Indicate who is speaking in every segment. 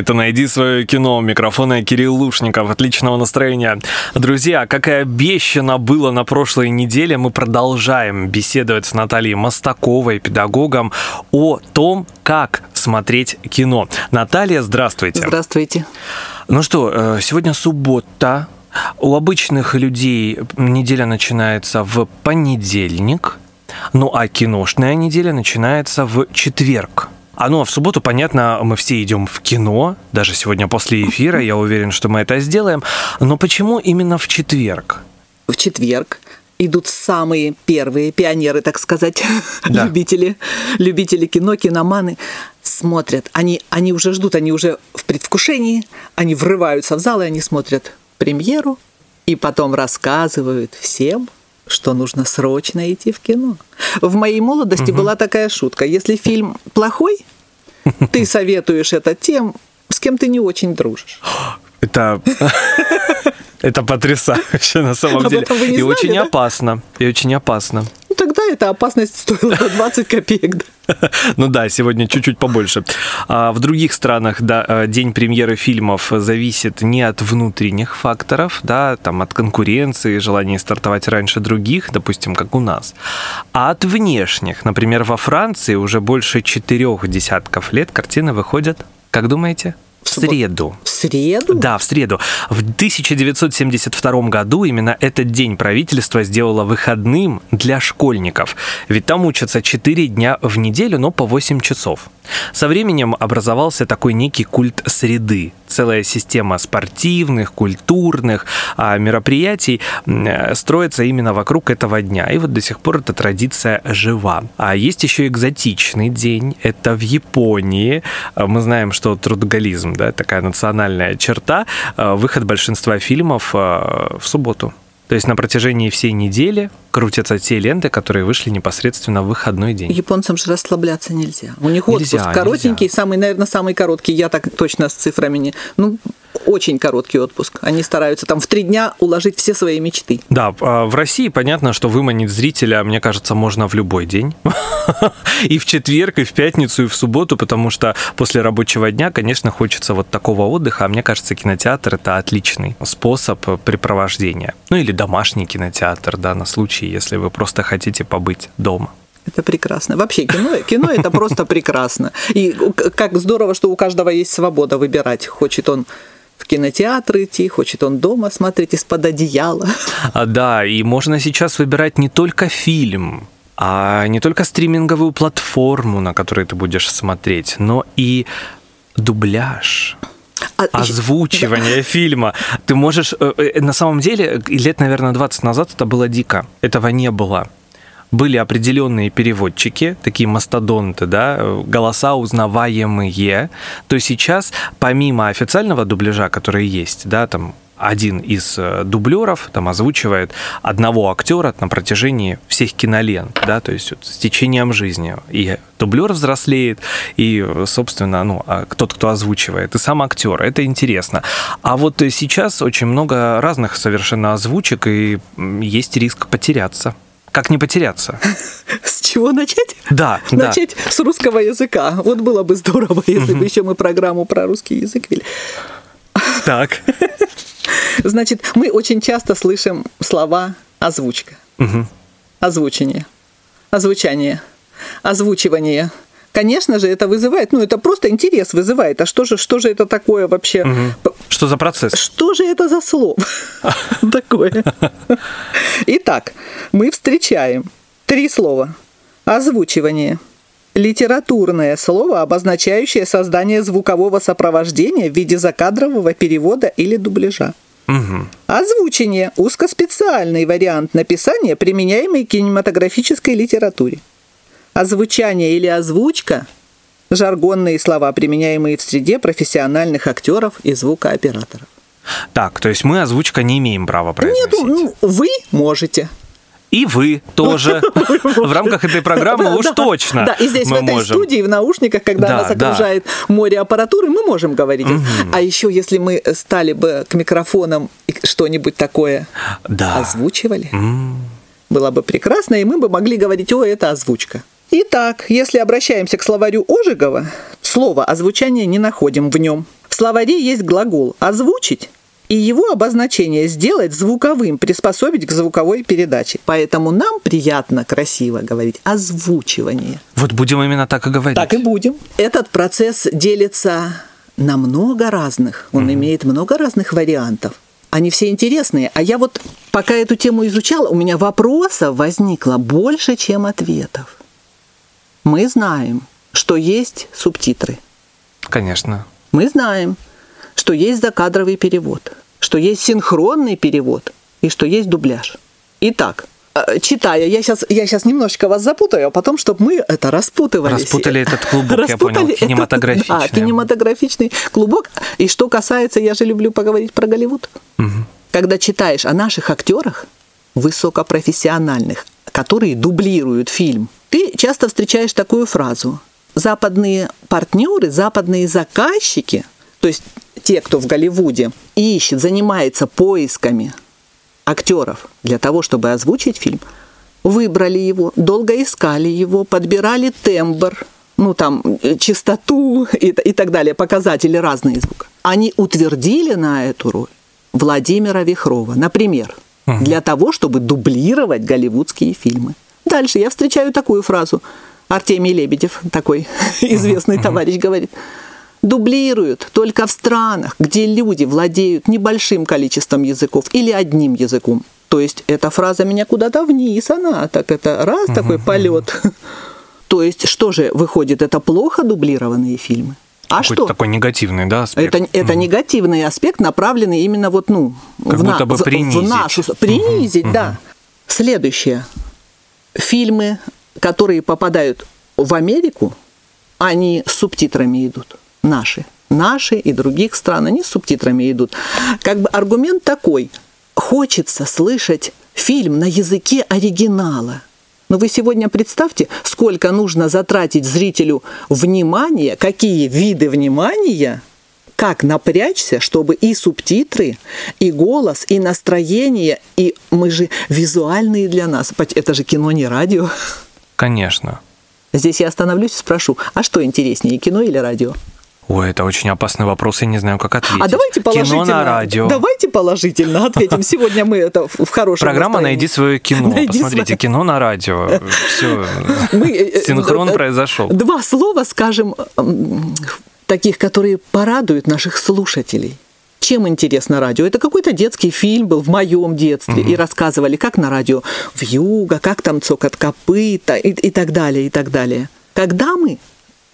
Speaker 1: Это «Найди свое кино». У микрофона Кирилл Лушников. Отличного настроения. Друзья, как и обещано было на прошлой неделе, мы продолжаем беседовать с Натальей Мостаковой, педагогом, о том, как смотреть кино. Наталья, здравствуйте.
Speaker 2: Здравствуйте.
Speaker 1: Ну что, э, сегодня суббота. У обычных людей неделя начинается в понедельник, ну а киношная неделя начинается в четверг. А ну а в субботу, понятно, мы все идем в кино, даже сегодня после эфира, я уверен, что мы это сделаем. Но почему именно в четверг?
Speaker 2: В четверг идут самые первые пионеры, так сказать,
Speaker 1: Да.
Speaker 2: любители, любители кино, киноманы смотрят. Они, они уже ждут, они уже в предвкушении, они врываются в зал, и они смотрят премьеру, и потом рассказывают всем, что нужно срочно идти в кино. В моей молодости была такая шутка. Если фильм плохой, ты советуешь это тем, с кем ты не очень дружишь.
Speaker 1: Это... Это потрясающе на самом деле. И очень опасно. И очень опасно.
Speaker 2: Эта опасность стоила бы 20 копеек.
Speaker 1: Ну да, сегодня чуть-чуть побольше. А в других странах да, э, день премьеры фильмов зависит не от внутренних факторов, да, там от конкуренции, желания стартовать раньше других, допустим, как у нас, а от внешних. Например, во Франции уже больше четырех десятков лет картины выходят, как думаете? В среду.
Speaker 2: В среду?
Speaker 1: Да, в среду. В 1972 году именно этот день правительство сделало выходным для школьников. Ведь там учатся 4 дня в неделю, но по 8 часов. Со временем образовался такой некий культ среды. Целая система спортивных, культурных а, мероприятий э, строится именно вокруг этого дня. И вот до сих пор эта традиция жива. А есть еще экзотичный день. Это в Японии. А, Мы знаем, что трудоголизм, да, такая национальная черта. А, Выход большинства фильмов а, в субботу. То есть на протяжении всей недели крутятся те ленты, которые вышли непосредственно в выходной день.
Speaker 2: Японцам же расслабляться нельзя. У них
Speaker 1: Нельзя,
Speaker 2: отпуск коротенький,
Speaker 1: нельзя.
Speaker 2: самый, наверное, самый короткий. Я так точно с цифрами не... Ну, очень короткий отпуск. Они стараются там в три дня уложить все свои мечты.
Speaker 1: Да, а в России понятно, что выманить зрителя, мне кажется, можно в любой день. И в четверг, и в пятницу, и в субботу, потому что после рабочего дня, конечно, хочется вот такого отдыха. А мне кажется, кинотеатр – это отличный способ препровождения. Ну или домашний кинотеатр, да, на случай, если вы просто хотите побыть дома.
Speaker 2: Это прекрасно. Вообще кино, кино это просто прекрасно. И как здорово, что у каждого есть свобода выбирать. Хочет он в кинотеатр идти, хочет он дома смотреть из-под одеяла.
Speaker 1: А, да, и можно сейчас выбирать не только фильм, а не только стриминговую платформу, на которой ты будешь смотреть, но и дубляж.
Speaker 2: А
Speaker 1: озвучивание фильма. Ты можешь... э, э, На самом деле, лет, наверное, 20 назад это было дико. Этого не было. Были определенные переводчики, такие мастодонты, да, голоса узнаваемые. То сейчас, помимо официального дубляжа, который есть, да, там один из э, дублеров там озвучивает одного актера на протяжении всех кинолент, да, то есть вот с течением жизни. И дублер взрослеет, и, собственно, ну, а тот, кто озвучивает, и сам актер. Это интересно. А вот сейчас очень много разных совершенно озвучек, и есть риск потеряться. Как не потеряться?
Speaker 2: С чего начать?
Speaker 1: Да, да.
Speaker 2: Начать с русского языка. Вот было бы здорово, если бы еще мы программу про русский язык вели.
Speaker 1: Так.
Speaker 2: Значит, мы очень часто слышим слова озвучка, озвучение, озвучание, озвучивание. Конечно же, это вызывает, ну, это просто интерес вызывает. А что же, что же это такое вообще? П-
Speaker 1: Что за процесс?
Speaker 2: Что же это за слово такое? Итак, мы встречаем три слова. Озвучивание. Литературное слово, обозначающее создание звукового сопровождения в виде закадрового перевода или дубляжа. Озвучение – узкоспециальный вариант написания, применяемый в кинематографической литературе. Озвучание или озвучка – жаргонные слова, применяемые в среде профессиональных актеров и звукооператоров.
Speaker 1: Так, то есть мы озвучка не имеем права произносить.
Speaker 2: Нет, ну, вы можете.
Speaker 1: И вы тоже. В рамках этой программы уж точно
Speaker 2: Да, и здесь в этой студии, в наушниках, когда
Speaker 1: Да,
Speaker 2: нас окружает море аппаратуры, мы можем говорить. А еще, если мы стали бы к микрофонам что-нибудь такое озвучивали, было бы прекрасно, и мы бы могли говорить, о, это озвучка. Итак, если обращаемся к словарю Ожегова, Слово «озвучание» не находим в нем. В словаре есть глагол «озвучить», и его обозначение сделать звуковым, приспособить к звуковой передаче. Поэтому нам приятно, красиво говорить озвучивание.
Speaker 1: Вот будем именно так и говорить.
Speaker 2: Так и будем. Этот процесс делится на много разных. Он mm имеет много разных вариантов. Они все интересные. А я вот, пока эту тему изучала, у меня вопросов возникло больше, чем ответов. Мы знаем, что есть субтитры.
Speaker 1: Конечно.
Speaker 2: Мы знаем, что есть закадровый перевод, что есть синхронный перевод и что есть дубляж. Итак, э, читая, я сейчас, я сейчас немножечко вас запутаю, а потом, чтобы мы это распутывали.
Speaker 1: Распутали этот клубок, я понял, кинематографичный.
Speaker 2: Да, кинематографичный клубок. И что касается, я же люблю поговорить про Голливуд. Угу. Когда читаешь о наших актерах, высокопрофессиональных, которые дублируют фильм, ты часто встречаешь такую фразу. Западные партнеры, западные заказчики, то есть те, кто в Голливуде ищет, занимается поисками актеров для того, чтобы озвучить фильм, выбрали его, долго искали его, подбирали тембр, ну там частоту и, и так далее, показатели разные звука. Они утвердили на эту роль Владимира Вихрова, например, угу. для того, чтобы дублировать голливудские фильмы. Дальше я встречаю такую фразу. Артемий Лебедев, такой известный товарищ, говорит – дублируют только в странах, где люди владеют небольшим количеством языков или одним языком. То есть эта фраза меня куда-то вниз, она так это раз угу, такой полет. То есть что же выходит, это плохо дублированные фильмы?
Speaker 1: А что? такой негативный, да,
Speaker 2: аспект? Это, это угу. негативный аспект, направленный именно вот, ну,
Speaker 1: как в, будто на, бы принизить. в нашу...
Speaker 2: Принизить, угу. да. Следующее. Фильмы, которые попадают в Америку, они с субтитрами идут наши. Наши и других стран, они с субтитрами идут. Как бы аргумент такой. Хочется слышать фильм на языке оригинала. Но вы сегодня представьте, сколько нужно затратить зрителю внимания, какие виды внимания, как напрячься, чтобы и субтитры, и голос, и настроение, и мы же визуальные для нас. Это же кино, не радио.
Speaker 1: Конечно.
Speaker 2: Здесь я остановлюсь и спрошу, а что интереснее, кино или радио?
Speaker 1: Ой, это очень опасный вопрос, я не знаю, как ответить.
Speaker 2: А давайте положительно.
Speaker 1: Кино на радио.
Speaker 2: Давайте положительно ответим. Сегодня мы это в хорошем
Speaker 1: Программа
Speaker 2: настроении.
Speaker 1: «Найди свое кино». Найди Посмотрите, свое... кино на радио. Все, мы... Э, э, синхрон э, произошел.
Speaker 2: Два слова скажем, таких, которые порадуют наших слушателей. Чем интересно радио? Это какой-то детский фильм был в моем детстве, угу. и рассказывали, как на радио в юго, как там цокот копыта и, и так далее, и так далее. Когда мы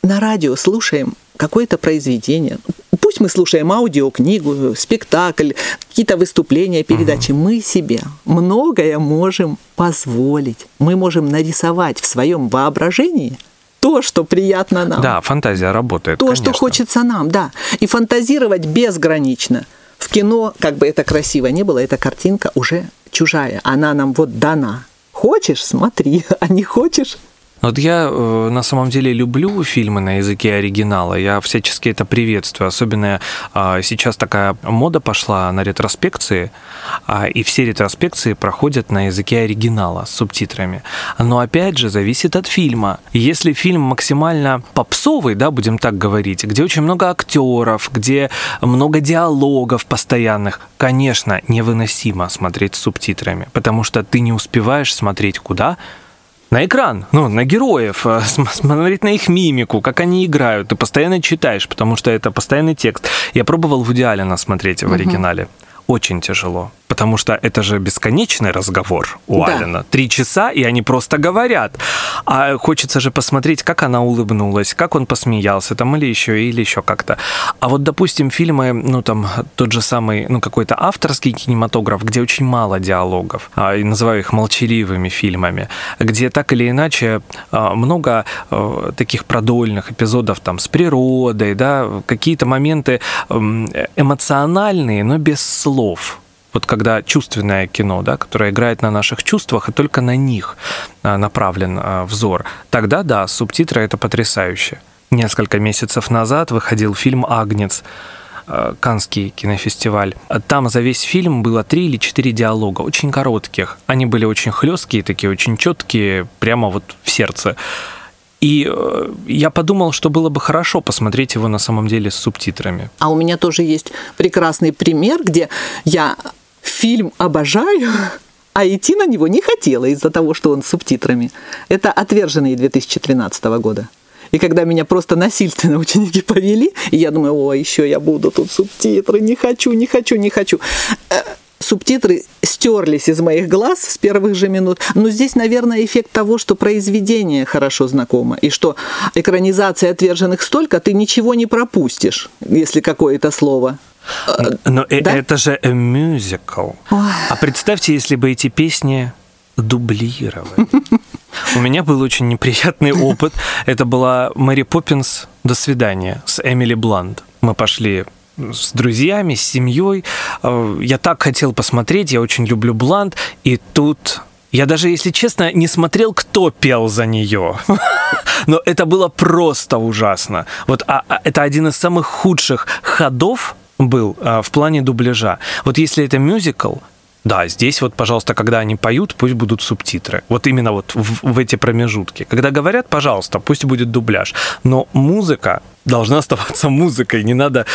Speaker 2: на радио слушаем какое-то произведение. Пусть мы слушаем аудиокнигу, спектакль, какие-то выступления, передачи. Угу. Мы себе многое можем позволить. Мы можем нарисовать в своем воображении то, что приятно нам.
Speaker 1: Да, фантазия работает.
Speaker 2: То,
Speaker 1: конечно.
Speaker 2: что хочется нам, да. И фантазировать безгранично. В кино, как бы это красиво не было, эта картинка уже чужая. Она нам вот дана. Хочешь, смотри, а не хочешь,
Speaker 1: вот я э, на самом деле люблю фильмы на языке оригинала, я всячески это приветствую, особенно э, сейчас такая мода пошла на ретроспекции, э, и все ретроспекции проходят на языке оригинала с субтитрами. Но опять же, зависит от фильма. Если фильм максимально попсовый, да, будем так говорить, где очень много актеров, где много диалогов постоянных, конечно, невыносимо смотреть с субтитрами, потому что ты не успеваешь смотреть куда, на экран, ну, на героев, э, смотреть на их мимику, как они играют. Ты постоянно читаешь, потому что это постоянный текст. Я пробовал в идеале смотреть в оригинале. Очень тяжело потому что это же бесконечный разговор у да. Алина. Три часа, и они просто говорят. А хочется же посмотреть, как она улыбнулась, как он посмеялся, там, или еще, или еще как-то. А вот, допустим, фильмы, ну, там, тот же самый, ну, какой-то авторский кинематограф, где очень мало диалогов, а, и называю их молчаливыми фильмами, где так или иначе а, много а, таких продольных эпизодов там с природой, да, какие-то моменты эмоциональные, но без слов вот когда чувственное кино, да, которое играет на наших чувствах, и только на них а, направлен а, взор, тогда да, субтитры это потрясающе. Несколько месяцев назад выходил фильм «Агнец», а, Канский кинофестиваль. Там за весь фильм было три или четыре диалога, очень коротких. Они были очень хлесткие, такие очень четкие, прямо вот в сердце. И э, я подумал, что было бы хорошо посмотреть его на самом деле с субтитрами.
Speaker 2: А у меня тоже есть прекрасный пример, где я фильм обожаю, а идти на него не хотела из-за того, что он с субтитрами. Это «Отверженные» 2013 года. И когда меня просто насильственно ученики повели, и я думаю, о, еще я буду тут субтитры, не хочу, не хочу, не хочу. Э, субтитры стерлись из моих глаз с первых же минут. Но здесь, наверное, эффект того, что произведение хорошо знакомо, и что экранизация отверженных столько, ты ничего не пропустишь, если какое-то слово.
Speaker 1: Но э, да? это же мюзикл. А представьте, если бы эти песни дублировали. У меня был очень неприятный опыт. Это была Мэри Поппинс «До свидания» с Эмили Бланд. Мы пошли с друзьями, с семьей. Э, я так хотел посмотреть, я очень люблю Бланд, и тут я даже, если честно, не смотрел, кто пел за нее. Но это было просто ужасно. Вот а, а, это один из самых худших ходов был а, в плане дубляжа. Вот если это мюзикл, да, здесь вот, пожалуйста, когда они поют, пусть будут субтитры. Вот именно вот в, в эти промежутки. Когда говорят, пожалуйста, пусть будет дубляж. Но музыка должна оставаться музыкой. Не надо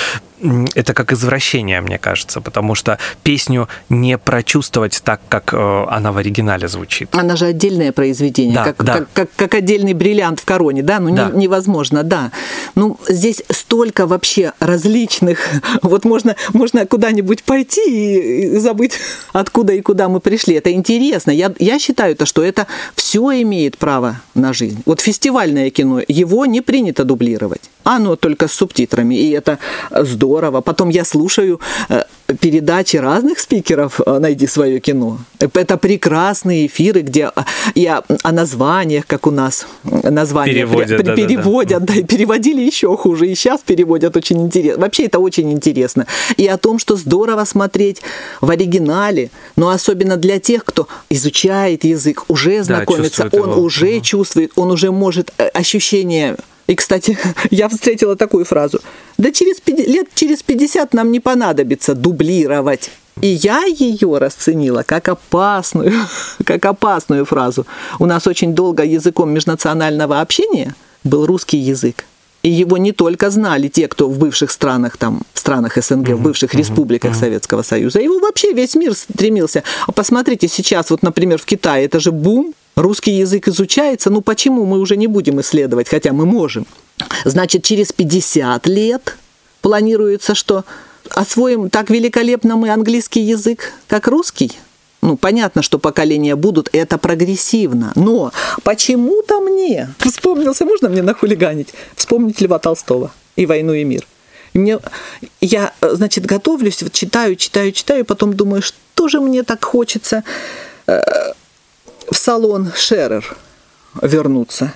Speaker 1: это как извращение, мне кажется, потому что песню не прочувствовать так, как э, она в оригинале звучит.
Speaker 2: Она же отдельное произведение, да, как, да. Как, как, как отдельный бриллиант в короне, да? Ну, да. Не, невозможно, да. Ну, здесь столько вообще различных... Вот можно, можно куда-нибудь пойти и забыть, откуда и куда мы пришли. Это интересно. Я, я считаю, то, что это все имеет право на жизнь. Вот фестивальное кино, его не принято дублировать. Оно только с субтитрами, и это здорово здорово. Потом я слушаю э, передачи разных спикеров э, «Найди свое кино». Это прекрасные эфиры, где э, я о названиях, как у нас названия
Speaker 1: переводят,
Speaker 2: при, да, переводят да, да. да, и переводили еще хуже, и сейчас переводят очень интересно. Вообще это очень интересно. И о том, что здорово смотреть в оригинале, но особенно для тех, кто изучает язык, уже знакомится, да, он его. уже угу. чувствует, он уже может ощущение и, кстати, я встретила такую фразу. Да через лет через 50 нам не понадобится дублировать. И я ее расценила как опасную, как опасную фразу. У нас очень долго языком межнационального общения был русский язык. И его не только знали те, кто в бывших странах, там, в странах СНГ, в бывших республиках Советского Союза. Его вообще весь мир стремился. А посмотрите, сейчас, вот, например, в Китае, это же бум Русский язык изучается, ну почему мы уже не будем исследовать, хотя мы можем? Значит, через 50 лет планируется, что освоим так великолепно мы английский язык, как русский? Ну, понятно, что поколения будут, это прогрессивно. Но почему-то мне вспомнился, можно мне нахулиганить, вспомнить Льва Толстого и «Войну и мир». И мне, я, значит, готовлюсь, вот читаю, читаю, читаю, и потом думаю, что же мне так хочется э, в салон Шерер вернуться.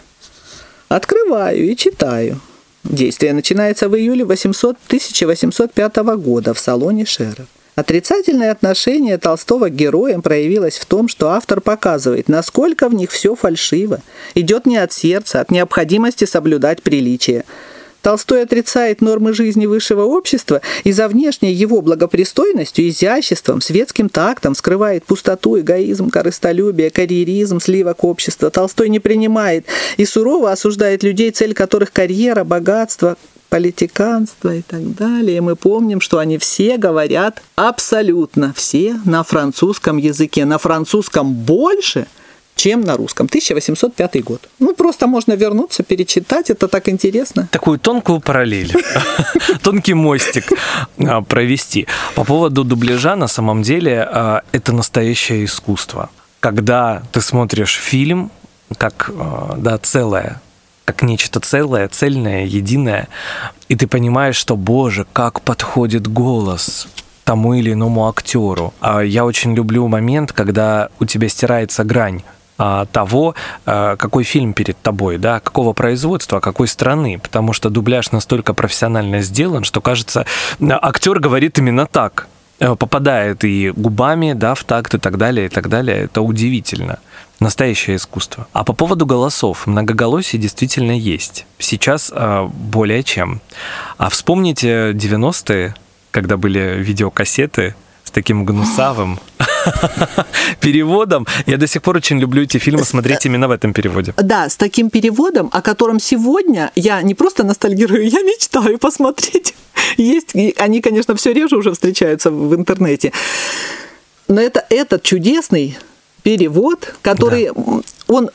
Speaker 2: Открываю и читаю. Действие начинается в июле 800, 1805 года в салоне Шерер. Отрицательное отношение Толстого к героям проявилось в том, что автор показывает, насколько в них все фальшиво, идет не от сердца, от необходимости соблюдать приличие – Толстой отрицает нормы жизни высшего общества и за внешней его благопристойностью, изяществом, светским тактом скрывает пустоту, эгоизм, корыстолюбие, карьеризм, сливок общества. Толстой не принимает и сурово осуждает людей, цель которых карьера, богатство, политиканство и так далее. И мы помним, что они все говорят абсолютно все на французском языке. На французском больше – чем на русском. 1805 год. Ну, просто можно вернуться, перечитать, это так интересно.
Speaker 1: Такую тонкую параллель, тонкий мостик а, провести. По поводу дубляжа, на самом деле, а, это настоящее искусство. Когда ты смотришь фильм, как а, да, целое, как нечто целое, цельное, единое, и ты понимаешь, что, боже, как подходит голос, тому или иному актеру. Я очень люблю момент, когда у тебя стирается грань а, того, а, какой фильм перед тобой, да, какого производства, какой страны, потому что дубляж настолько профессионально сделан, что кажется, актер говорит именно так, попадает и губами, да, в такт и так далее, и так далее. Это удивительно. Настоящее искусство. А по поводу голосов, многоголосие действительно есть. Сейчас э, более чем. А вспомните 90-е, когда были видеокассеты с таким гнусавым переводом. Я до сих пор очень люблю эти фильмы смотреть именно в этом переводе.
Speaker 2: Да, с таким переводом, о котором сегодня я не просто ностальгирую, я мечтаю посмотреть. Есть, они, конечно, все реже уже встречаются в интернете. Но это этот чудесный перевод, который да. он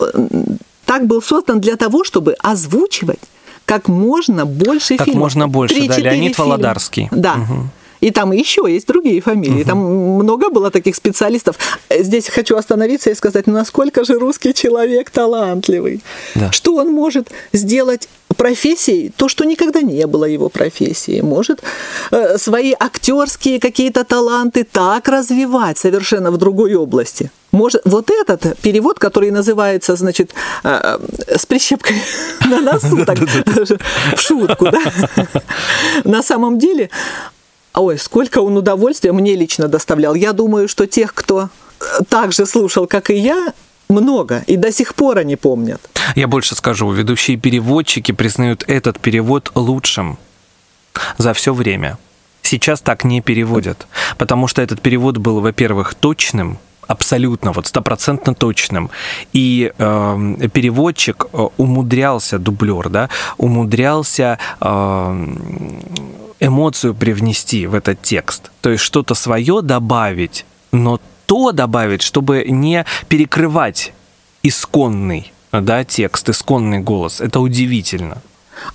Speaker 2: так был создан для того, чтобы озвучивать как можно больше
Speaker 1: как
Speaker 2: фильмов.
Speaker 1: Как можно больше, да, Леонид фильма. Володарский.
Speaker 2: Да. Угу. И там еще есть другие фамилии. Угу. Там много было таких специалистов. Здесь хочу остановиться и сказать, ну насколько же русский человек талантливый. Да. Что он может сделать профессией то, что никогда не было его профессией. Может э, свои актерские какие-то таланты так развивать совершенно в другой области. Может, вот этот перевод, который называется, значит, э, с прищепкой на носу, так, в шутку, да, на самом деле Ой, сколько он удовольствия мне лично доставлял. Я думаю, что тех, кто э, так же слушал, как и я, много, и до сих пор они помнят.
Speaker 1: Я больше скажу, ведущие переводчики признают этот перевод лучшим за все время. Сейчас так не переводят, потому что этот перевод был, во-первых, точным, абсолютно, вот стопроцентно точным. И э, переводчик умудрялся, дублер, да, умудрялся э, эмоцию привнести в этот текст. То есть что-то свое добавить, но то добавить, чтобы не перекрывать исконный да, текст, исконный голос. Это удивительно.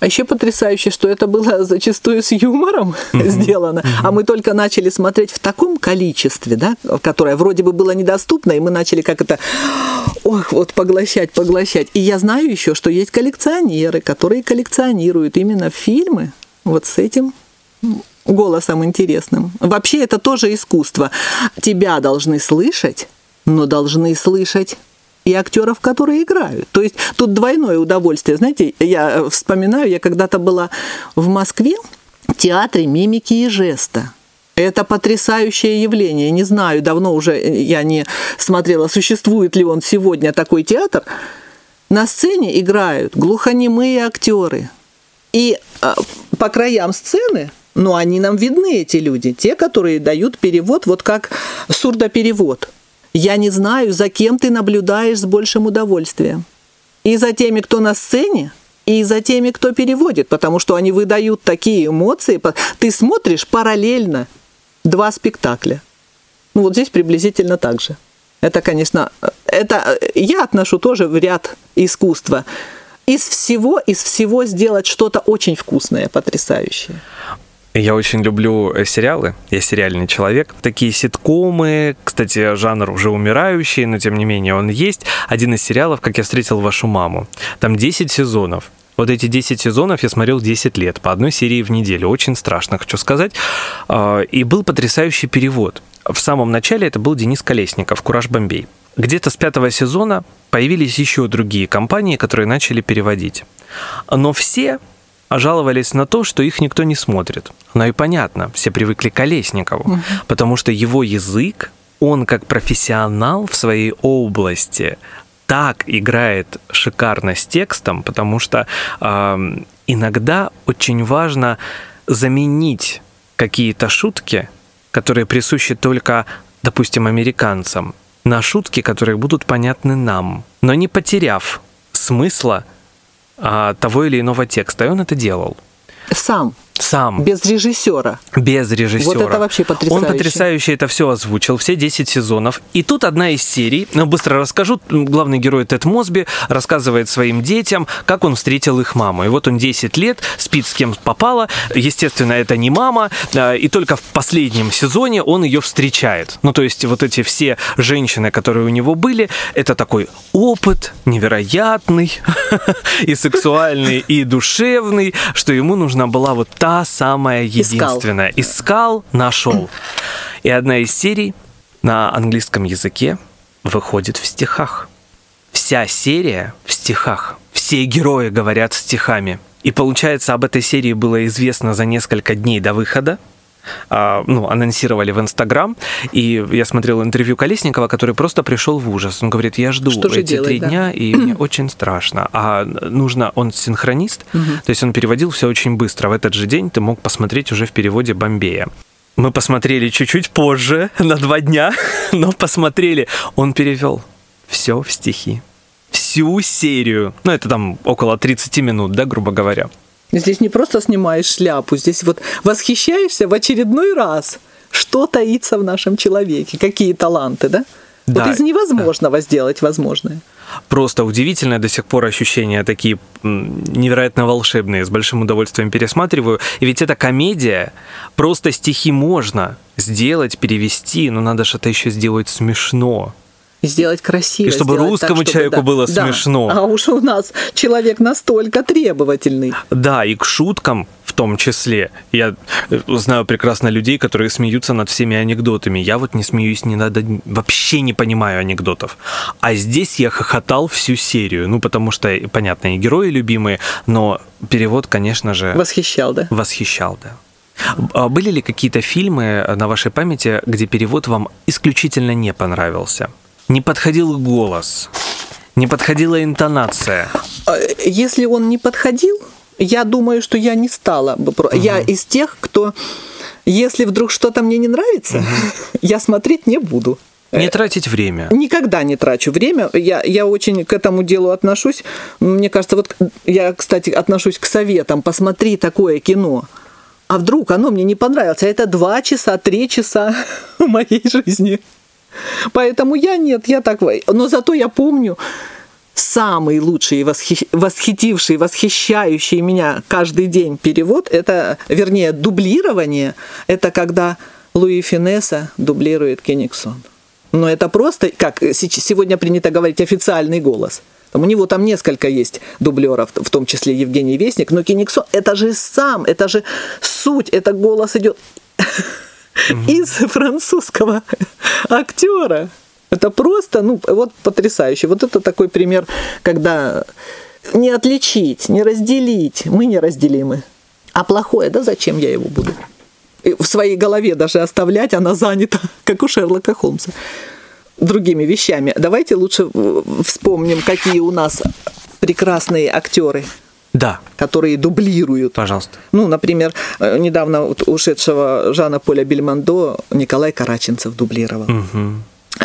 Speaker 2: А еще потрясающе, что это было зачастую с юмором mm-hmm. сделано, mm-hmm. а мы только начали смотреть в таком количестве, да, которое вроде бы было недоступно, и мы начали как это, ох, вот поглощать, поглощать. И я знаю еще, что есть коллекционеры, которые коллекционируют именно фильмы вот с этим голосом интересным. Вообще это тоже искусство. Тебя должны слышать, но должны слышать и актеров, которые играют. То есть тут двойное удовольствие. Знаете, я вспоминаю, я когда-то была в Москве в театре мимики и жеста. Это потрясающее явление. Не знаю, давно уже я не смотрела, существует ли он сегодня такой театр. На сцене играют глухонемые актеры. И а, по краям сцены но они нам видны, эти люди, те, которые дают перевод, вот как сурдоперевод. Я не знаю, за кем ты наблюдаешь с большим удовольствием. И за теми, кто на сцене, и за теми, кто переводит, потому что они выдают такие эмоции. Ты смотришь параллельно два спектакля. Ну вот здесь приблизительно так же. Это, конечно, это я отношу тоже в ряд искусства. Из всего, из всего сделать что-то очень вкусное, потрясающее.
Speaker 1: Я очень люблю э, сериалы, я сериальный человек. Такие ситкомы, кстати, жанр уже умирающий, но тем не менее он есть. Один из сериалов «Как я встретил вашу маму». Там 10 сезонов. Вот эти 10 сезонов я смотрел 10 лет, по одной серии в неделю. Очень страшно, хочу сказать. А, и был потрясающий перевод. В самом начале это был Денис Колесников, «Кураж Бомбей». Где-то с пятого сезона появились еще другие компании, которые начали переводить. Но все а жаловались на то, что их никто не смотрит. Ну и понятно, все привыкли к Колесникову, угу. потому что его язык, он как профессионал в своей области так играет шикарно с текстом, потому что э, иногда очень важно заменить какие-то шутки, которые присущи только, допустим, американцам, на шутки, которые будут понятны нам, но не потеряв смысла того или иного текста. И он это делал.
Speaker 2: Сам.
Speaker 1: Сам.
Speaker 2: Без режиссера.
Speaker 1: Без режиссера.
Speaker 2: Вот это вообще потрясающе.
Speaker 1: Он потрясающе это все озвучил, все 10 сезонов. И тут одна из серий, ну, быстро расскажу, главный герой Тед Мосби рассказывает своим детям, как он встретил их маму. И вот он 10 лет спит с кем попало. Естественно, это не мама. А, и только в последнем сезоне он ее встречает. Ну, то есть вот эти все женщины, которые у него были, это такой опыт невероятный и сексуальный, и душевный, что ему нужна была вот та та самая единственная. Искал, Искал нашел. И одна из серий на английском языке выходит в стихах. Вся серия в стихах. Все герои говорят стихами. И получается, об этой серии было известно за несколько дней до выхода. А, ну, анонсировали в Инстаграм, и я смотрел интервью Колесникова, который просто пришел в ужас. Он говорит, я жду Что эти три да? дня, и мне очень страшно. А нужно, он синхронист, угу. то есть он переводил все очень быстро. В этот же день ты мог посмотреть уже в переводе Бомбея. Мы посмотрели чуть-чуть позже, на два дня, но посмотрели. Он перевел все в стихи. Всю серию. Ну, это там около 30 минут, да, грубо говоря.
Speaker 2: Здесь не просто снимаешь шляпу, здесь вот восхищаешься в очередной раз, что таится в нашем человеке, какие таланты, да?
Speaker 1: Да,
Speaker 2: вот из невозможного сделать возможное.
Speaker 1: Просто удивительное до сих пор ощущения такие невероятно волшебные, с большим удовольствием пересматриваю. И ведь это комедия, просто стихи можно сделать, перевести, но надо что-то еще сделать смешно.
Speaker 2: Сделать красиво.
Speaker 1: И чтобы
Speaker 2: сделать
Speaker 1: русскому
Speaker 2: так, чтобы,
Speaker 1: человеку
Speaker 2: да,
Speaker 1: было
Speaker 2: да.
Speaker 1: смешно.
Speaker 2: А уж у нас человек настолько требовательный.
Speaker 1: Да, и к шуткам в том числе. Я э, знаю прекрасно людей, которые смеются над всеми анекдотами. Я вот не смеюсь, не надо, вообще не понимаю анекдотов. А здесь я хохотал всю серию. Ну, потому что, понятно, и герои любимые, но перевод, конечно же,
Speaker 2: Восхищал, да?
Speaker 1: восхищал, да. А Были ли какие-то фильмы на вашей памяти, где перевод вам исключительно не понравился? Не подходил голос, не подходила интонация.
Speaker 2: А, Если он не подходил, я думаю, что я не стала бы. про- Я из тех, кто, если вдруг что-то мне не нравится, я смотреть не буду.
Speaker 1: Не тратить время.
Speaker 2: Никогда не трачу время. Я, я очень к этому делу отношусь. Мне кажется, вот я, кстати, отношусь к советам. Посмотри такое кино. А вдруг оно мне не понравилось? А это два часа, три часа моей жизни. Поэтому я нет, я так... Но зато я помню самый лучший, восхи- восхитивший, восхищающий меня каждый день перевод, это, вернее, дублирование, это когда Луи Финесса дублирует Кенигсон. Но это просто, как сегодня принято говорить, официальный голос. У него там несколько есть дублеров, в том числе Евгений Вестник, но Кенигсон, это же сам, это же суть, это голос идет из французского актера. Это просто, ну, вот потрясающе. Вот это такой пример, когда не отличить, не разделить. Мы неразделимы. А плохое, да зачем я его буду? В своей голове даже оставлять, она занята, как у Шерлока Холмса, другими вещами. Давайте лучше э, вспомним, какие у нас прекрасные актеры,
Speaker 1: Да,
Speaker 2: которые дублируют.
Speaker 1: пожалуйста.
Speaker 2: Ну, например, э, недавно ушедшего Жана Поля Бельмондо Николай Караченцев дублировал.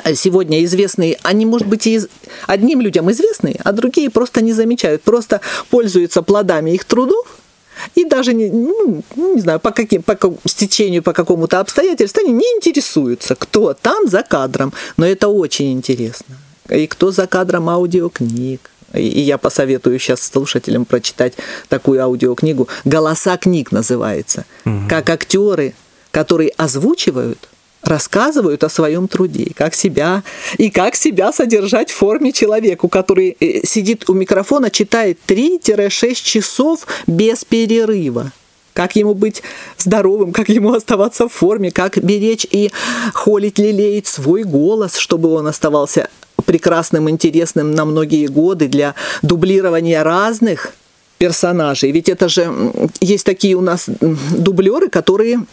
Speaker 2: А Сегодня известные, они, может быть, и из- одним людям известные, а другие просто не замечают, просто пользуются плодами их трудов и даже не, ну, не знаю, по каким, по стечению, по какому-то обстоятельству, они не интересуются, кто там за кадром. Но это очень интересно. И кто за кадром аудиокниг. И я посоветую сейчас слушателям прочитать такую аудиокнигу. «Голоса книг» называется. Как актеры, которые озвучивают, рассказывают о своем труде, как себя, и как себя содержать в форме человеку, который э, сидит у микрофона, читает 3-6 часов без перерыва. Как ему быть здоровым, как ему оставаться в форме, как беречь и холить, лелеять свой голос, чтобы он оставался прекрасным, интересным на многие годы для дублирования разных персонажей. Ведь это же есть такие у нас дублеры, которые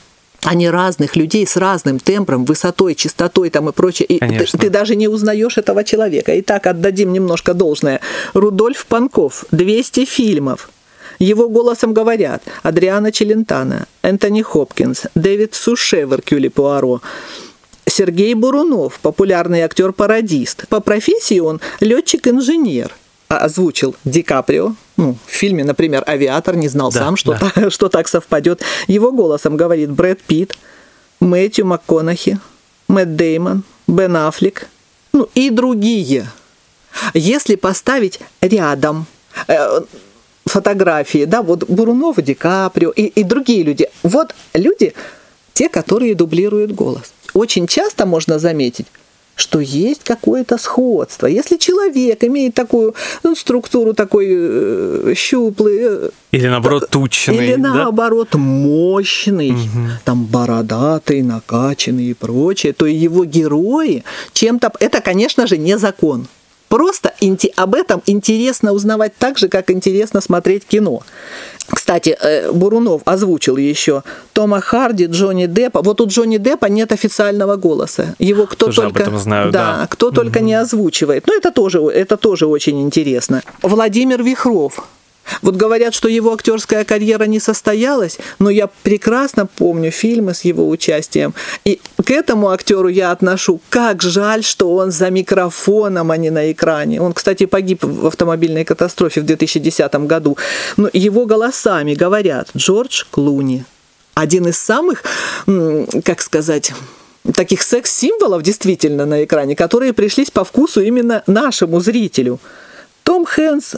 Speaker 2: они разных людей с разным тембром, высотой, частотой там и прочее. И ты,
Speaker 1: Конечно.
Speaker 2: ты даже не узнаешь этого человека. Итак, отдадим немножко должное. Рудольф Панков, 200 фильмов. Его голосом говорят Адриана Челентано, Энтони Хопкинс, Дэвид Суше в «Эркюле Пуаро», Сергей Бурунов, популярный актер-пародист. По профессии он летчик-инженер. А озвучил Ди Каприо, ну, в фильме, например, «Авиатор», не знал
Speaker 1: Да,
Speaker 2: сам, что,
Speaker 1: да.
Speaker 2: та- что так совпадет. Его голосом говорит Брэд Питт, Мэтью МакКонахи, Мэтт Деймон, Бен Аффлек, ну и другие. Если поставить рядом э, фотографии, да, вот Бурунов, Ди Каприо и, и другие люди, вот люди, те, которые дублируют голос. Очень часто можно заметить, что есть какое-то сходство. Если человек имеет такую ну, структуру такой э, щуплый, э,
Speaker 1: Или наоборот тучный.
Speaker 2: или
Speaker 1: да?
Speaker 2: наоборот мощный, там бородатый, накачанный и прочее, то его герои чем-то... Это, конечно же, не закон. Просто об этом интересно узнавать так же, как интересно смотреть кино. Кстати, э, Бурунов озвучил еще Тома Харди, Джонни Деппа. Вот у Джонни Деппа нет официального голоса. Его кто
Speaker 1: Тоже об
Speaker 2: только,
Speaker 1: этом знаю, да.
Speaker 2: кто только не озвучивает. Ну, это тоже, это тоже очень интересно. Владимир Вихров. Вот говорят, что его актерская карьера не состоялась, но я прекрасно помню фильмы с его участием. И к этому актеру я отношу, как жаль, что он за микрофоном, а не на экране. Он, кстати, погиб в автомобильной катастрофе в 2010 году. Но его голосами говорят Джордж Клуни. Один из самых, как сказать, таких секс-символов действительно на экране, которые пришлись по вкусу именно нашему зрителю. Том Хэнс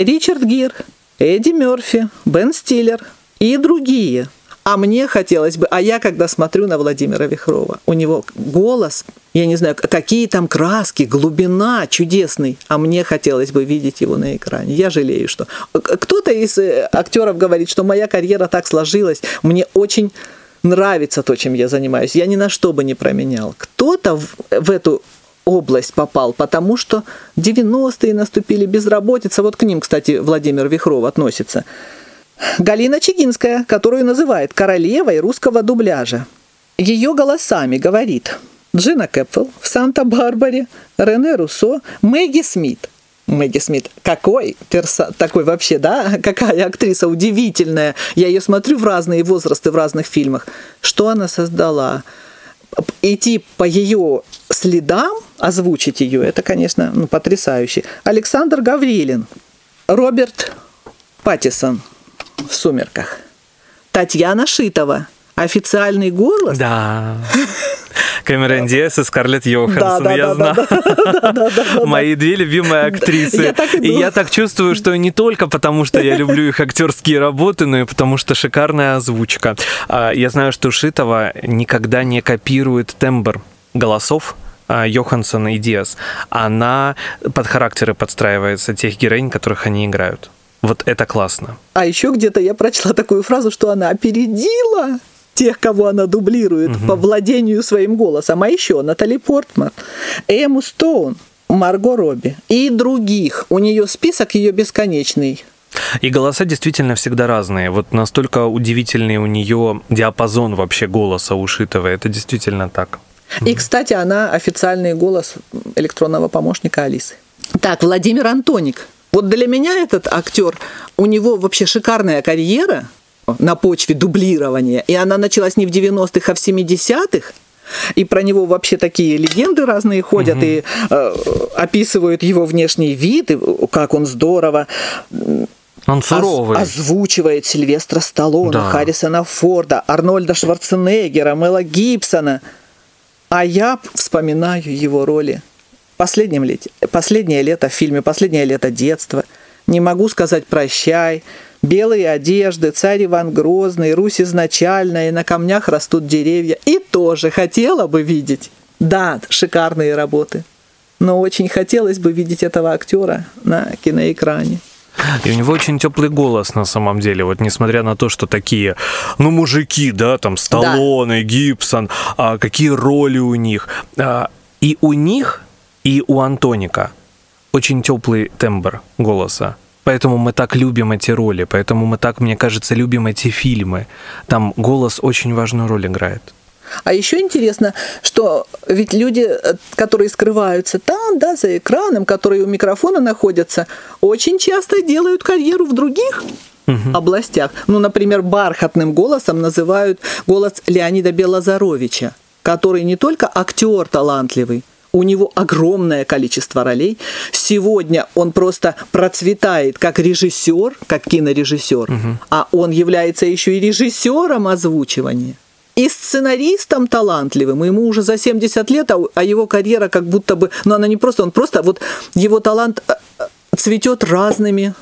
Speaker 2: Ричард Гир, Эдди Мерфи, Бен Стиллер и другие. А мне хотелось бы, а я когда смотрю на Владимира Вихрова, у него голос, я не знаю, какие там краски, глубина чудесный, а мне хотелось бы видеть его на экране. Я жалею, что... Кто-то из э, актеров говорит, что моя карьера так сложилась, мне очень нравится то, чем я занимаюсь. Я ни на что бы не променял. Кто-то в, в эту область попал, потому что 90-е наступили, безработица. Вот к ним, кстати, Владимир Вихров относится. Галина Чигинская, которую называют королевой русского дубляжа. Ее голосами говорит Джина Кэпфелл в Санта-Барбаре, Рене Руссо, Мэгги Смит. Мэгги Смит, какой перса... такой вообще, да, какая актриса удивительная. Я ее смотрю в разные возрасты, в разных фильмах. Что она создала? идти по ее следам, озвучить ее, это, конечно, ну, потрясающе. Александр Гаврилин, Роберт Паттисон в «Сумерках», Татьяна Шитова, официальный голос.
Speaker 1: Да. Кэмерон Диас и Скарлетт Йоханссон, да, да, я да, знаю. Мои две любимые актрисы. и, я так чувствую, что не только потому, что я люблю их актерские работы, но и потому, что шикарная озвучка. А, я знаю, что Шитова никогда не копирует тембр голосов, Йоханссон и Диас, она под характеры подстраивается тех героинь, которых они играют. Вот это классно.
Speaker 2: А еще где-то я прочла такую фразу, что она опередила тех, кого она дублирует угу. по владению своим голосом. А еще Натали Портман, Эму Стоун, Марго Робби и других. У нее список ее бесконечный.
Speaker 1: И голоса действительно всегда разные. Вот настолько удивительный у нее диапазон вообще голоса ушитого. Это действительно так.
Speaker 2: И, кстати, она официальный голос электронного помощника Алисы. Так, Владимир Антоник. Вот для меня этот актер, у него вообще шикарная карьера – на почве дублирования. И она началась не в 90-х, а в 70-х. И про него вообще такие легенды разные ходят угу. и э, описывают его внешний вид, и как он здорово
Speaker 1: он суровый.
Speaker 2: Оз, озвучивает Сильвестра Сталлоне, да. Харрисона Форда, Арнольда Шварценеггера, Мела Гибсона. А я вспоминаю его роли. Последнем лете, последнее лето в фильме «Последнее лето детства». Не могу сказать «прощай», Белые одежды, царь Иван Грозный, Русь изначальная, и на камнях растут деревья. И тоже хотела бы видеть. Да, шикарные работы. Но очень хотелось бы видеть этого актера на киноэкране.
Speaker 1: И у него очень теплый голос на самом деле. Вот несмотря на то, что такие, ну, мужики, да, там Сталлоне, да. Гибсон, а какие роли у них. А, и у них, и у Антоника очень теплый тембр голоса. Поэтому мы так любим эти роли, поэтому мы так, мне кажется, любим эти фильмы. Там голос очень важную роль играет.
Speaker 2: А еще интересно, что ведь люди, э, которые скрываются там, да, за экраном, которые у микрофона находятся, очень часто делают карьеру в других угу. областях. Ну, например, бархатным голосом называют голос Леонида Белозаровича, который не только актер талантливый, у него огромное количество ролей. Сегодня он просто процветает как режиссер, как кинорежиссер, угу. а он является еще и режиссером озвучивания. И сценаристом талантливым, ему уже за 70 лет, а, а его карьера как будто бы, ну она не просто, он просто, вот его талант э, э, цветет разными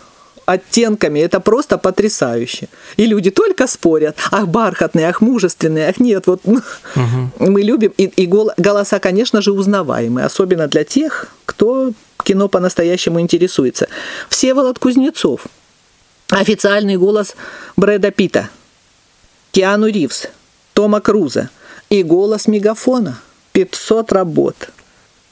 Speaker 2: оттенками. Это просто потрясающе. И люди только спорят. Ах, бархатные, ах, мужественные, ах, нет. Вот угу. мы любим. И, и голоса, конечно же, узнаваемые. Особенно для тех, кто кино по-настоящему интересуется. Всеволод Кузнецов. Официальный голос Брэда Питта. Киану Ривз. Тома Круза. И голос мегафона. 500 работ.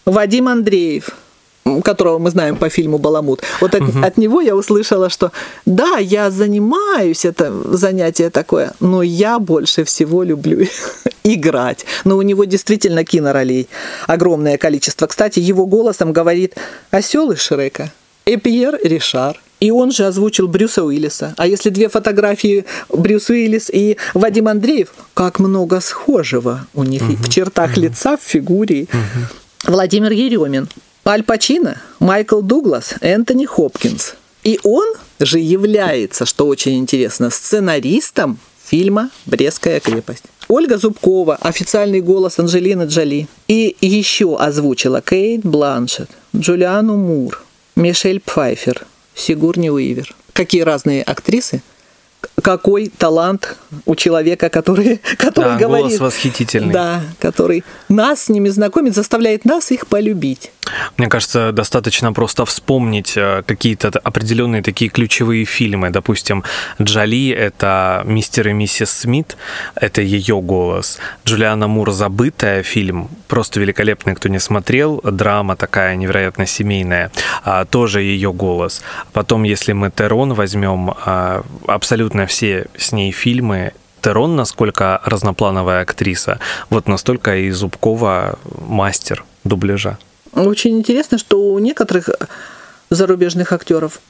Speaker 2: Вадим Андреев – которого мы знаем по фильму «Баламут», вот от, угу. от него я услышала, что да, я занимаюсь, это занятие такое, но я больше всего люблю играть. Но у него действительно киноролей огромное количество. Кстати, его голосом говорит осел из Шрека и Пьер Ришар И он же озвучил Брюса Уиллиса. А если две фотографии Брюс Уиллис и Вадим Андреев, как много схожего у них и в чертах лица, в фигуре. Владимир Еремин, Аль Пачино, Майкл Дуглас, Энтони Хопкинс. И он же является, что очень интересно, сценаристом фильма «Брестская крепость». Ольга Зубкова, официальный голос Анджелины Джоли. И еще озвучила Кейт Бланшет, Джулиану Мур, Мишель Пфайфер, Сигурни Уивер. Какие разные актрисы – какой талант у человека, который, который
Speaker 1: да,
Speaker 2: говорит.
Speaker 1: голос восхитительный.
Speaker 2: Да, который нас с ними знакомит, заставляет нас их полюбить.
Speaker 1: Мне кажется, достаточно просто вспомнить э, какие-то определенные такие ключевые фильмы. Допустим, Джоли — это «Мистер и миссис Смит», это ее голос. Джулиана Мур «Забытая» фильм, просто великолепный, кто не смотрел, драма такая невероятно семейная, а, тоже ее голос. Потом, если мы Терон возьмем, а, абсолютно все с ней фильмы Терон, насколько разноплановая актриса, вот настолько и Зубкова мастер дубляжа.
Speaker 2: Очень интересно, что у некоторых зарубежных актеров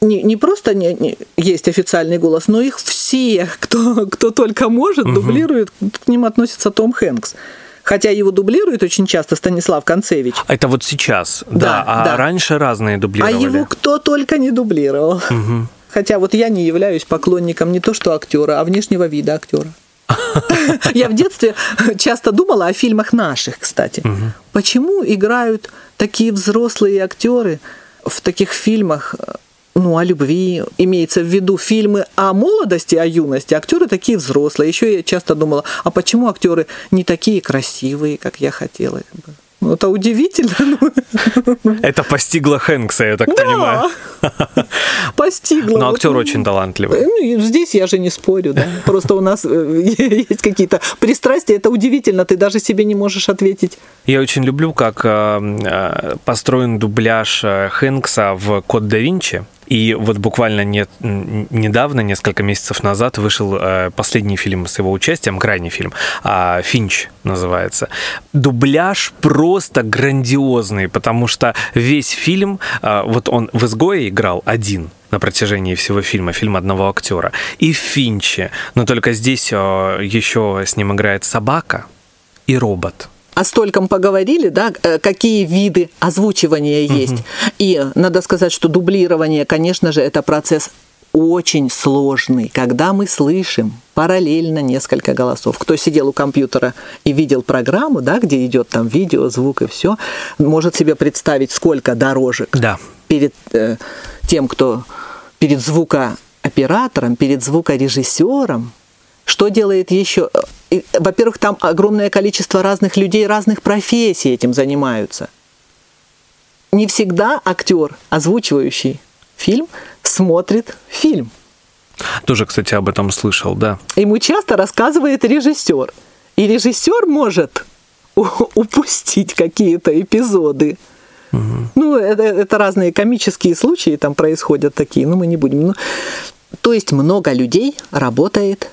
Speaker 2: не, не просто не, не, есть официальный голос, но их все, кто, кто только может, угу. дублирует, к ним относится Том Хэнкс. Хотя его дублирует очень часто Станислав Концевич.
Speaker 1: Это вот сейчас, да. да а да. раньше разные дублировали.
Speaker 2: А его кто только не дублировал. Угу. Хотя вот я не являюсь поклонником не то что актера, а внешнего вида актера. Я в детстве часто думала о фильмах наших, кстати. Почему играют такие взрослые актеры в таких фильмах, ну, о любви, имеется в виду фильмы о молодости, о юности, актеры такие взрослые. Еще я часто думала, а почему актеры не такие красивые, как я хотела бы? Ну, это удивительно.
Speaker 1: Это постигло Хэнкса, я так
Speaker 2: да,
Speaker 1: понимаю.
Speaker 2: Постигло.
Speaker 1: Но актер очень талантливый.
Speaker 2: Ну, здесь я же не спорю, да. Просто у нас э, есть какие-то пристрастия. Это удивительно, ты даже себе не можешь ответить.
Speaker 1: Я очень люблю, как э, э, построен дубляж Хэнкса в «Код да Винчи». И вот буквально не, недавно, несколько месяцев назад, вышел э, последний фильм с его участием, крайний фильм, э, «Финч» называется. Дубляж просто грандиозный, потому что весь фильм, э, вот он в «Изгое» играл один, на протяжении всего фильма, фильм одного актера. И в Финче, но только здесь э, еще с ним играет собака и робот
Speaker 2: о стольком поговорили, да, э, какие виды озвучивания есть. Угу. И надо сказать, что дублирование, конечно же, это процесс очень сложный, когда мы слышим параллельно несколько голосов. Кто сидел у компьютера и видел программу, да, где идет там видео, звук и все, может себе представить, сколько дорожек
Speaker 1: да.
Speaker 2: перед э, тем, кто перед звукооператором, перед звукорежиссером, что делает еще? Во-первых, там огромное количество разных людей, разных профессий этим занимаются. Не всегда актер, озвучивающий фильм, смотрит фильм.
Speaker 1: Тоже, кстати, об этом слышал, да.
Speaker 2: Ему часто рассказывает режиссер. И режиссер может упустить какие-то эпизоды. Угу. Ну, это, это разные комические случаи там происходят такие, но мы не будем. Ну, то есть много людей работает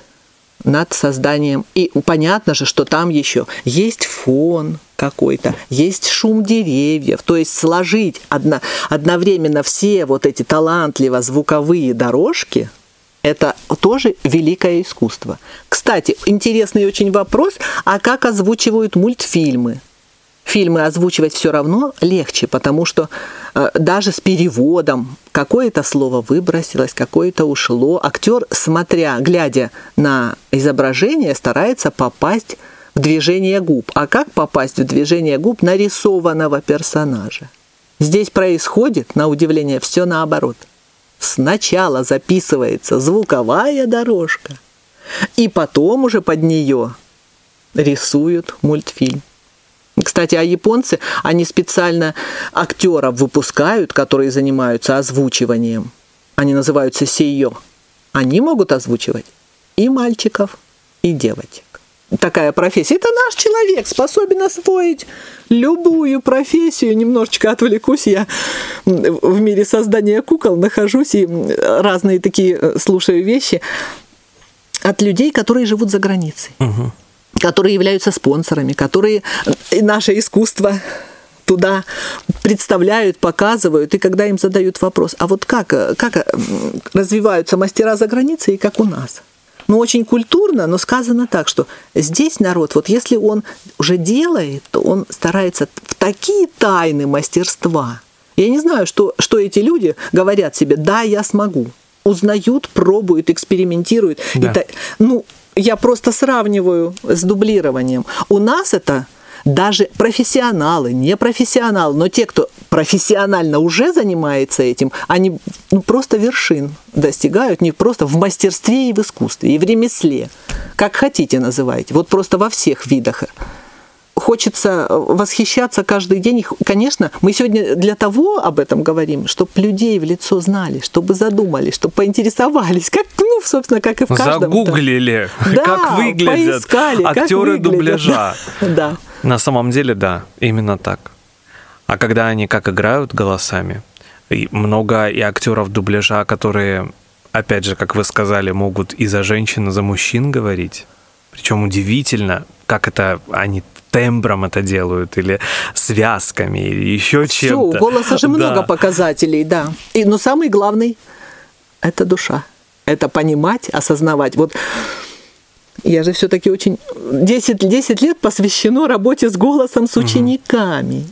Speaker 2: над созданием. И понятно же, что там еще есть фон какой-то, есть шум деревьев. То есть сложить одно, одновременно все вот эти талантливо звуковые дорожки, это тоже великое искусство. Кстати, интересный очень вопрос, а как озвучивают мультфильмы? Фильмы озвучивать все равно легче, потому что э, даже с переводом какое-то слово выбросилось, какое-то ушло. Актер, смотря, глядя на изображение, старается попасть в движение губ. А как попасть в движение губ нарисованного персонажа? Здесь происходит, на удивление, все наоборот. Сначала записывается звуковая дорожка, и потом уже под нее рисуют мультфильм. Кстати, а японцы, они специально актеров выпускают, которые занимаются озвучиванием. Они называются сейо. Они могут озвучивать и мальчиков, и девочек. Такая профессия. Это наш человек, способен освоить любую профессию. Немножечко отвлекусь, я в мире создания кукол нахожусь и разные такие слушаю вещи от людей, которые живут за границей. Угу которые являются спонсорами, которые наше искусство туда представляют, показывают, и когда им задают вопрос, а вот как, как развиваются мастера за границей и как у нас? Ну, очень культурно, но сказано так, что здесь народ, вот если он уже делает, то он старается в такие тайны мастерства. Я не знаю, что, что эти люди говорят себе, да, я смогу. Узнают, пробуют, экспериментируют.
Speaker 1: Да.
Speaker 2: И, ну, я просто сравниваю с дублированием. У нас это даже профессионалы, не профессионалы, но те, кто профессионально уже занимается этим, они ну, просто вершин достигают, не просто в мастерстве и в искусстве, и в ремесле. Как хотите называйте. Вот просто во всех видах хочется восхищаться каждый день. Конечно, мы сегодня для того об этом говорим, чтобы людей в лицо знали, чтобы задумались, чтобы поинтересовались, как, ну, собственно, как и в каждом.
Speaker 1: Загуглили,
Speaker 2: да,
Speaker 1: как выглядят
Speaker 2: поискали,
Speaker 1: актеры
Speaker 2: как
Speaker 1: дубляжа.
Speaker 2: Да.
Speaker 1: На самом деле, да, именно так. А когда они как играют голосами, и много и актеров дубляжа, которые, опять же, как вы сказали, могут и за женщин, и за мужчин говорить. Причем удивительно, как это они тембром это делают, или связками, или еще чем-то.
Speaker 2: у голоса же много
Speaker 1: Да.
Speaker 2: показателей, да. И, но самый главный – это душа. Это понимать, осознавать. Вот я же все-таки очень... 10, 10 лет посвящено работе с голосом с учениками.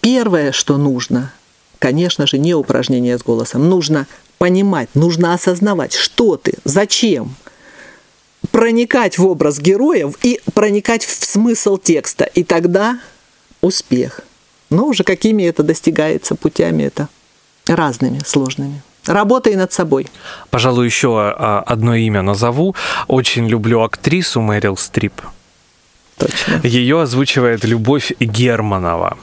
Speaker 2: Первое, что нужно, конечно же, не упражнение с голосом. Нужно понимать, нужно осознавать, что ты, зачем, проникать в образ героев и проникать в смысл текста. И тогда успех. Но уже какими это достигается путями, это разными, сложными. Работай над собой.
Speaker 1: Пожалуй, еще а, одно имя назову. Очень люблю актрису Мэрил Стрип.
Speaker 2: Точно.
Speaker 1: Ее озвучивает Любовь Германова.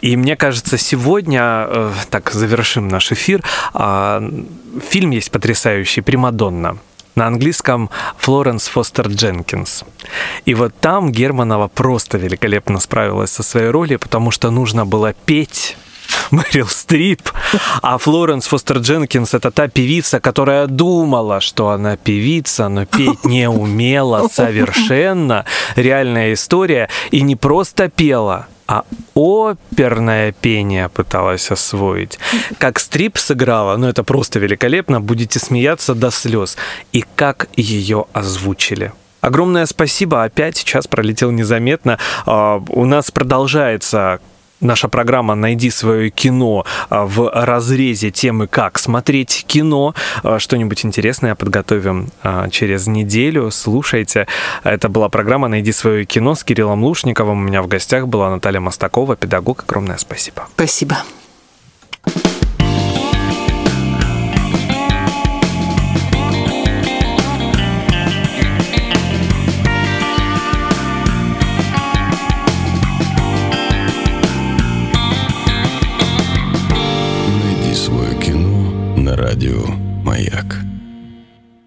Speaker 1: И мне кажется, сегодня, э, так завершим наш эфир, а, фильм есть потрясающий «Примадонна». На английском Флоренс Фостер Дженкинс. И вот там Германова просто великолепно справилась со своей ролью, потому что нужно было петь Мэрил Стрип, а Флоренс Фостер Дженкинс это та певица, которая думала, что она певица, но петь не умела совершенно. Реальная история. И не просто пела, а оперное пение пыталась освоить. Как Стрип сыграла, ну это просто великолепно, будете смеяться до слез. И как ее озвучили. Огромное спасибо. Опять час пролетел незаметно. А, У нас продолжается наша программа «Найди свое кино» а, в разрезе темы «Как смотреть кино». А, Что-нибудь интересное подготовим а, через неделю. Слушайте. Это была программа «Найди свое кино» с Кириллом Лушниковым. У меня в гостях была Наталья Мостакова, педагог. Огромное спасибо.
Speaker 2: Спасибо.